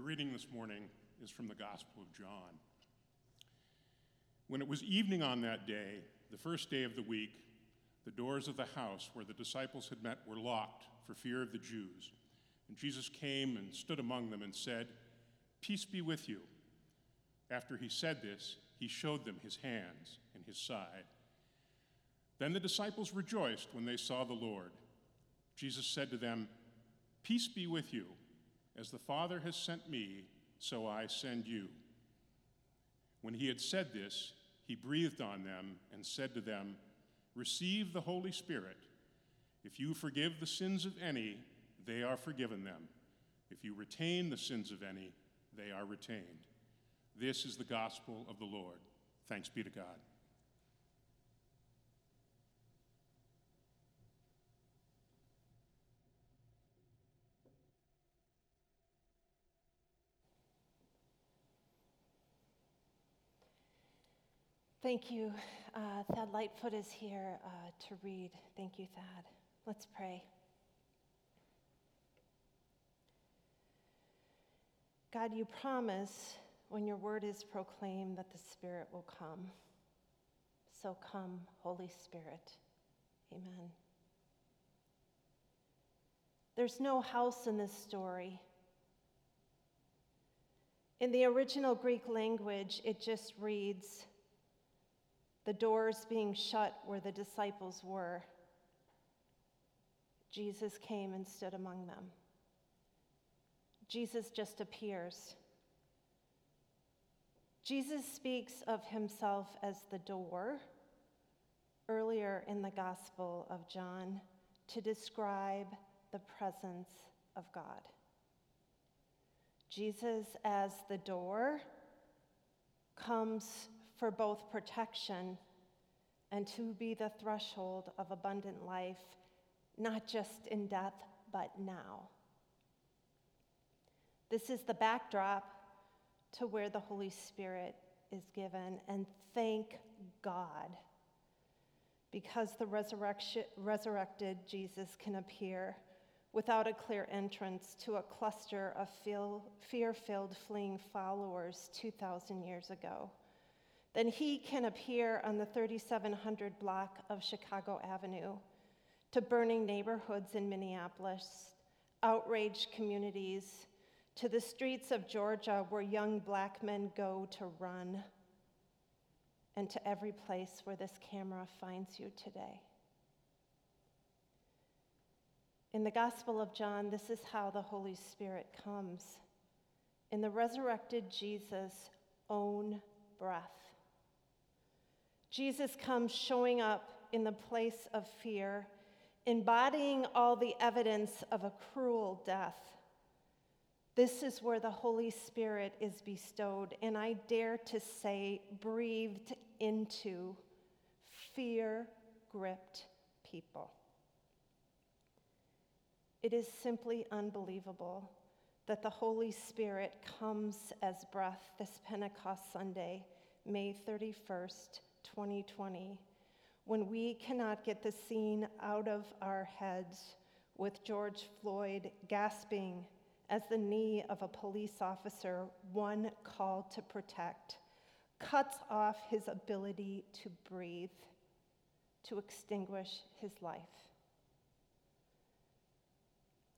The reading this morning is from the Gospel of John. When it was evening on that day, the first day of the week, the doors of the house where the disciples had met were locked for fear of the Jews. And Jesus came and stood among them and said, Peace be with you. After he said this, he showed them his hands and his side. Then the disciples rejoiced when they saw the Lord. Jesus said to them, Peace be with you. As the Father has sent me, so I send you. When he had said this, he breathed on them and said to them, Receive the Holy Spirit. If you forgive the sins of any, they are forgiven them. If you retain the sins of any, they are retained. This is the gospel of the Lord. Thanks be to God. Thank you. Uh, Thad Lightfoot is here uh, to read. Thank you, Thad. Let's pray. God, you promise when your word is proclaimed that the Spirit will come. So come, Holy Spirit. Amen. There's no house in this story. In the original Greek language, it just reads, the doors being shut where the disciples were, Jesus came and stood among them. Jesus just appears. Jesus speaks of himself as the door earlier in the Gospel of John to describe the presence of God. Jesus, as the door, comes for both protection and to be the threshold of abundant life, not just in death, but now. This is the backdrop to where the Holy Spirit is given, and thank God because the resurrection, resurrected Jesus can appear without a clear entrance to a cluster of fear filled fleeing followers 2,000 years ago then he can appear on the 3700 block of Chicago Avenue to burning neighborhoods in Minneapolis, outraged communities, to the streets of Georgia where young black men go to run, and to every place where this camera finds you today. In the Gospel of John, this is how the Holy Spirit comes in the resurrected Jesus' own breath. Jesus comes showing up in the place of fear, embodying all the evidence of a cruel death. This is where the Holy Spirit is bestowed, and I dare to say, breathed into fear gripped people. It is simply unbelievable that the Holy Spirit comes as breath this Pentecost Sunday, May 31st, 2020 when we cannot get the scene out of our heads with George Floyd gasping as the knee of a police officer, one called to protect, cuts off his ability to breathe, to extinguish his life.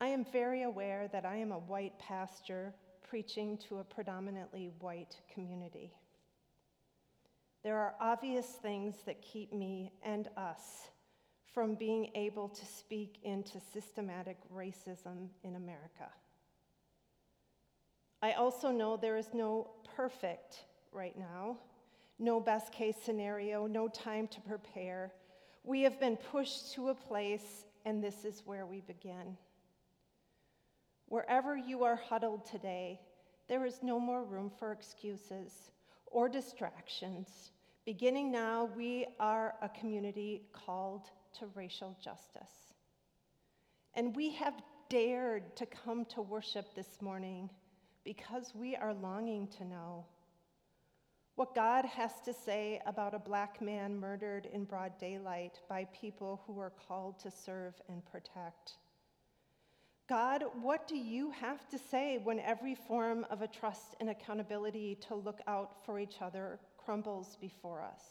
I am very aware that I am a white pastor preaching to a predominantly white community. There are obvious things that keep me and us from being able to speak into systematic racism in America. I also know there is no perfect right now, no best case scenario, no time to prepare. We have been pushed to a place, and this is where we begin. Wherever you are huddled today, there is no more room for excuses or distractions. Beginning now, we are a community called to racial justice. And we have dared to come to worship this morning because we are longing to know what God has to say about a black man murdered in broad daylight by people who are called to serve and protect. God, what do you have to say when every form of a trust and accountability to look out for each other crumbles before us?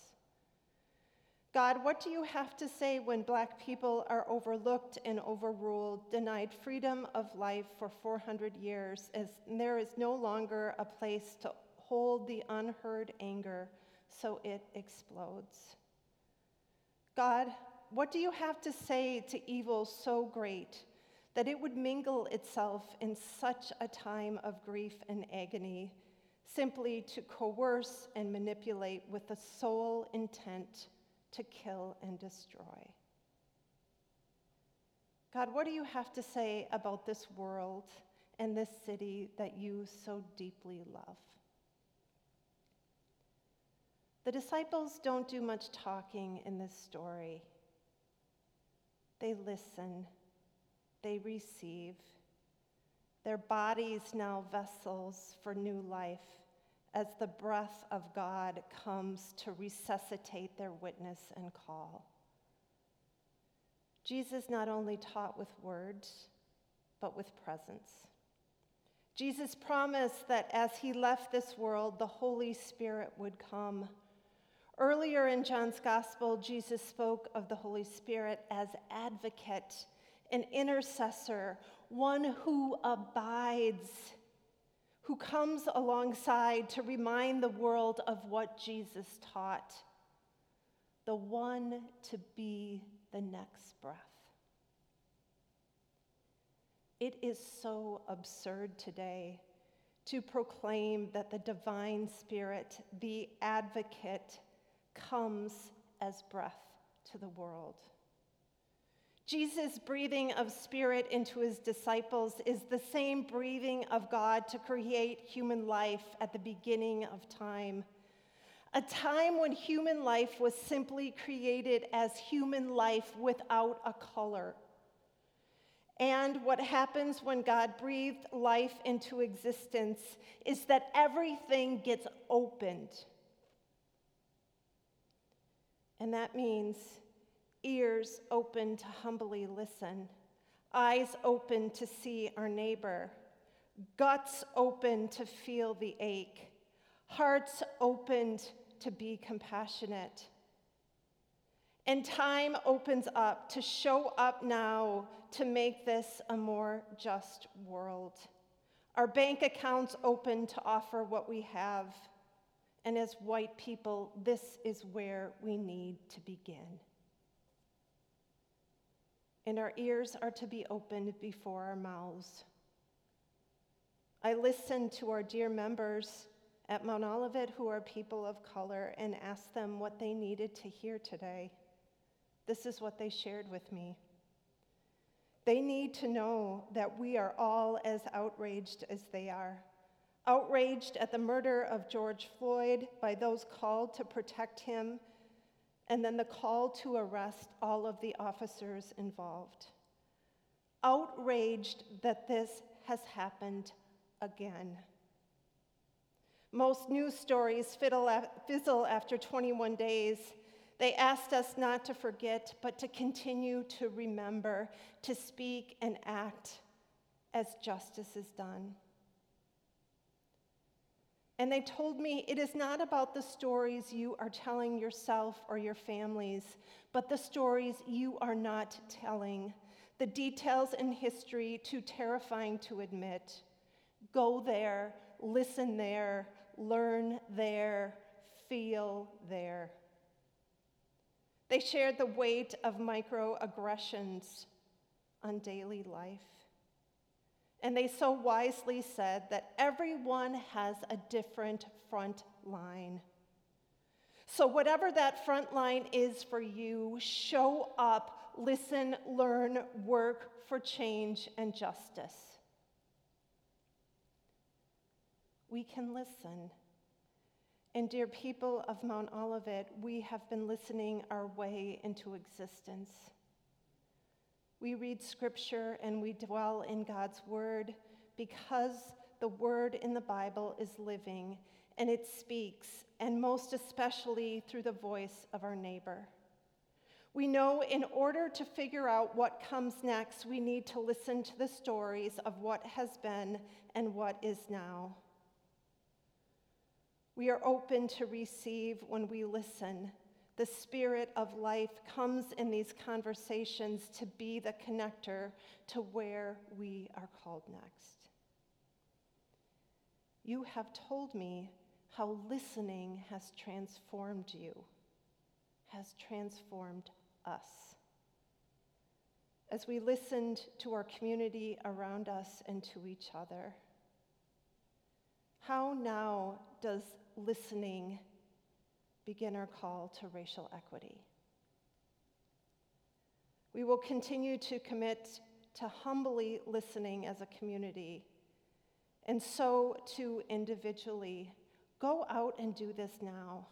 God, what do you have to say when Black people are overlooked and overruled, denied freedom of life for 400 years, as there is no longer a place to hold the unheard anger, so it explodes? God, what do you have to say to evil so great that it would mingle itself in such a time of grief and agony, simply to coerce and manipulate with the sole intent to kill and destroy? God, what do you have to say about this world and this city that you so deeply love? The disciples don't do much talking in this story. They listen, they receive. Their bodies now vessels for new life as the breath of God comes to resuscitate their witness and call. Jesus not only taught with words, but with presence. Jesus promised that as he left this world, the Holy Spirit would come. Earlier in John's Gospel, Jesus spoke of the Holy Spirit as advocate, an intercessor, one who abides who comes alongside to remind the world of what Jesus taught the one to be the next breath. It is so absurd today to proclaim that the divine spirit, the advocate, comes as breath to the world. Jesus' breathing of spirit into his disciples is the same breathing of God to create human life at the beginning of time. A time when human life was simply created as human life without a color. And what happens when God breathed life into existence is that everything gets opened. And that means ears open to humbly listen, eyes open to see our neighbor, guts open to feel the ache, hearts opened to be compassionate. And time opens up to show up now to make this a more just world. Our bank accounts open to offer what we have. And as white people, this is where we need to begin and our ears are to be opened before our mouths. I listened to our dear members at Mount Olivet who are people of color and asked them what they needed to hear today. This is what they shared with me. They need to know that we are all as outraged as they are. Outraged at the murder of George Floyd by those called to protect him and then the call to arrest all of the officers involved. Outraged that this has happened again. Most news stories fizzle after 21 days. They asked us not to forget, but to continue to remember, to speak and act as justice is done. And they told me it is not about the stories you are telling yourself or your families, but the stories you are not telling. The details in history too terrifying to admit. Go there, listen there, learn there, feel there. They shared the weight of microaggressions on daily life. And they so wisely said that everyone has a different front line. So, whatever that front line is for you, show up, listen, learn, work for change and justice. We can listen. And, dear people of Mount Olivet, we have been listening our way into existence. We read scripture and we dwell in God's word because the word in the Bible is living and it speaks, and most especially through the voice of our neighbor. We know in order to figure out what comes next, we need to listen to the stories of what has been and what is now. We are open to receive when we listen. The spirit of life comes in these conversations to be the connector to where we are called next. You have told me how listening has transformed you, has transformed us. As we listened to our community around us and to each other, how now does listening begin our call to racial equity? We will continue to commit to humbly listening as a community, and so to individually. Go out and do this now.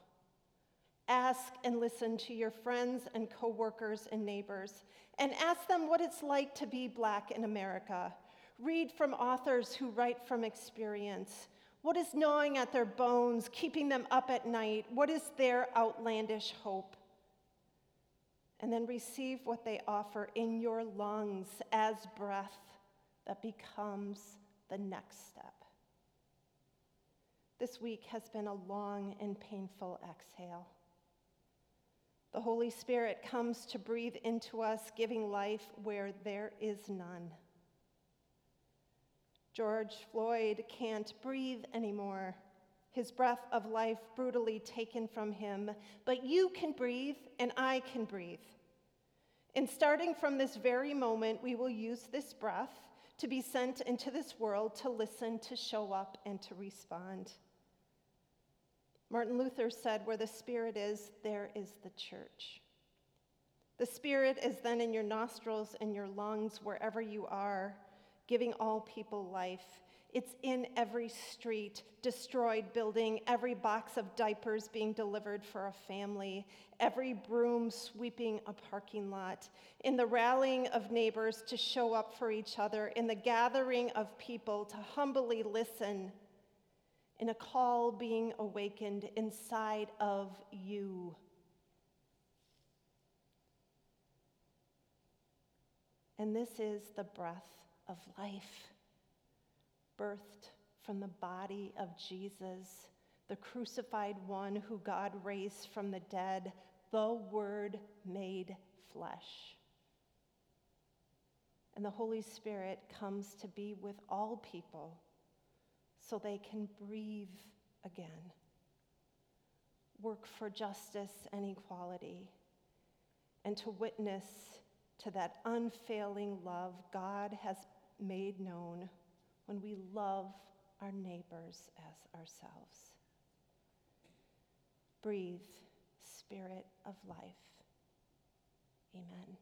Ask and listen to your friends and coworkers and neighbors, and ask them what it's like to be Black in America. Read from authors who write from experience. What is gnawing at their bones, keeping them up at night? What is their outlandish hope? And then receive what they offer in your lungs as breath that becomes the next step. This week has been a long and painful exhale. The Holy Spirit comes to breathe into us, giving life where there is none. George Floyd can't breathe anymore. His breath of life brutally taken from him. But you can breathe, and I can breathe. And starting from this very moment, we will use this breath to be sent into this world to listen, to show up, and to respond. Martin Luther said, Where the Spirit is, there is the church. The Spirit is then in your nostrils and your lungs, wherever you are, giving all people life. It's in every street, destroyed building, every box of diapers being delivered for a family, every broom sweeping a parking lot, in the rallying of neighbors to show up for each other, in the gathering of people to humbly listen in a call being awakened inside of you. And this is the breath of life, birthed from the body of Jesus, the crucified one who God raised from the dead, the Word made flesh. And the Holy Spirit comes to be with all people so they can breathe again, work for justice and equality, and to witness to that unfailing love God has made known when we love our neighbors as ourselves. Breathe, Spirit of life. Amen.